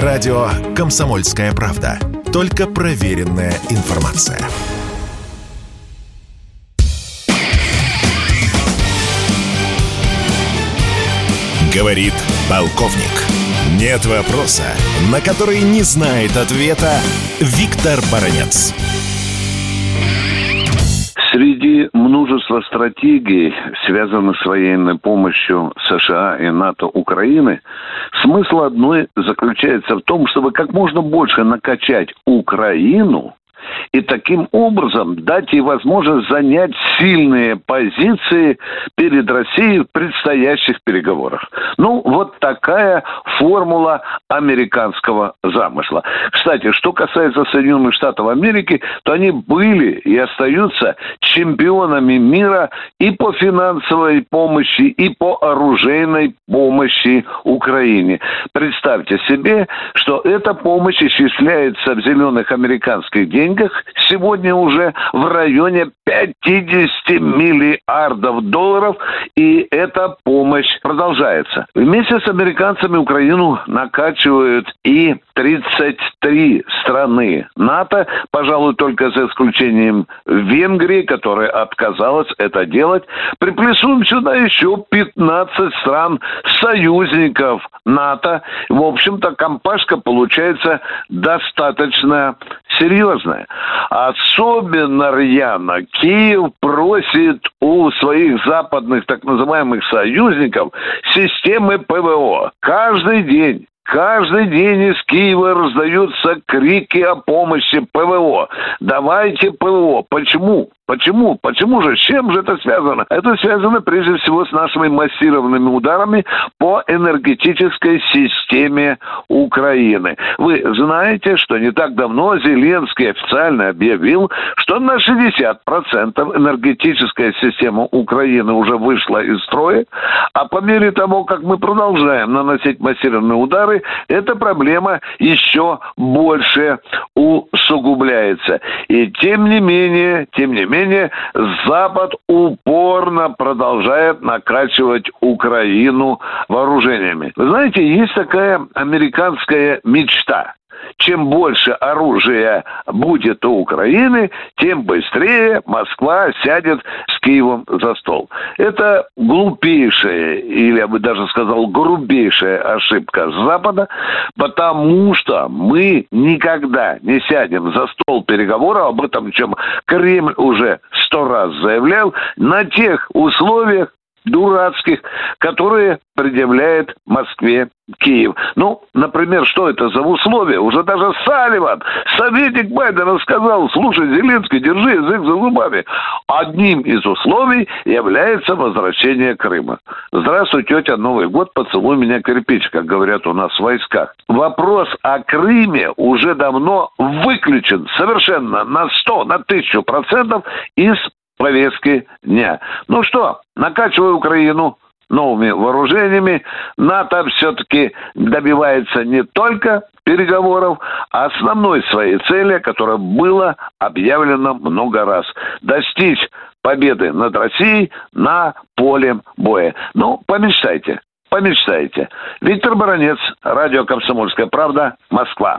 Радио «Комсомольская правда». Только проверенная информация. Говорит полковник. Нет вопроса, на который не знает ответа Виктор Баранец. Среди множества стратегий, связанных с военной помощью США и НАТО Украины, смысл одной заключается в том, чтобы как можно больше накачать Украину и таким образом дать ей возможность занять сильные позиции перед Россией в предстоящих переговорах. Ну, вот такая формула американского замысла. Кстати, что касается Соединенных Штатов Америки, то они были и остаются чемпионами мира и по финансовой помощи, и по оружейной помощи Украине. Представьте себе, что эта помощь исчисляется в зеленых американских деньгах сегодня уже в районе 50 миллиардов долларов, и эта помощь продолжается. Вместе с американцами Украину накачивают и 33 страны НАТО, пожалуй, только за исключением Венгрии, которая отказалась это делать. Приплюсуем сюда еще 15 стран союзников НАТО. В общем-то, компашка получается достаточно серьезная. Особенно рьяно Киев просит у своих западных так называемых союзников системы ПВО. Каждый день Каждый день из Киева раздаются крики о помощи ПВО. Давайте ПВО. Почему? Почему? Почему же? С чем же это связано? Это связано прежде всего с нашими массированными ударами по энергетической системе Украины. Вы знаете, что не так давно Зеленский официально объявил, что на 60% энергетическая система Украины уже вышла из строя, а по мере того, как мы продолжаем наносить массированные удары, эта проблема еще больше усугубляется. И тем не менее, тем не менее, менее, Запад упорно продолжает накачивать Украину вооружениями. Вы знаете, есть такая американская мечта чем больше оружия будет у Украины, тем быстрее Москва сядет Киевом за стол. Это глупейшая, или я бы даже сказал, грубейшая ошибка Запада, потому что мы никогда не сядем за стол переговоров, об этом чем Кремль уже сто раз заявлял, на тех условиях, дурацких, которые предъявляет Москве Киев. Ну, например, что это за условия? Уже даже Салливан, советник Байдена, сказал, слушай, Зеленский, держи язык за зубами. Одним из условий является возвращение Крыма. Здравствуй, тетя, Новый год, поцелуй меня кирпич, как говорят у нас в войсках. Вопрос о Крыме уже давно выключен совершенно на 100, на 1000 процентов из повестки дня. Ну что, накачивай Украину новыми вооружениями, НАТО все-таки добивается не только переговоров, а основной своей цели, которая была объявлена много раз. Достичь победы над Россией на поле боя. Ну, помечтайте, помечтайте. Виктор Баранец, радио «Комсомольская правда», Москва.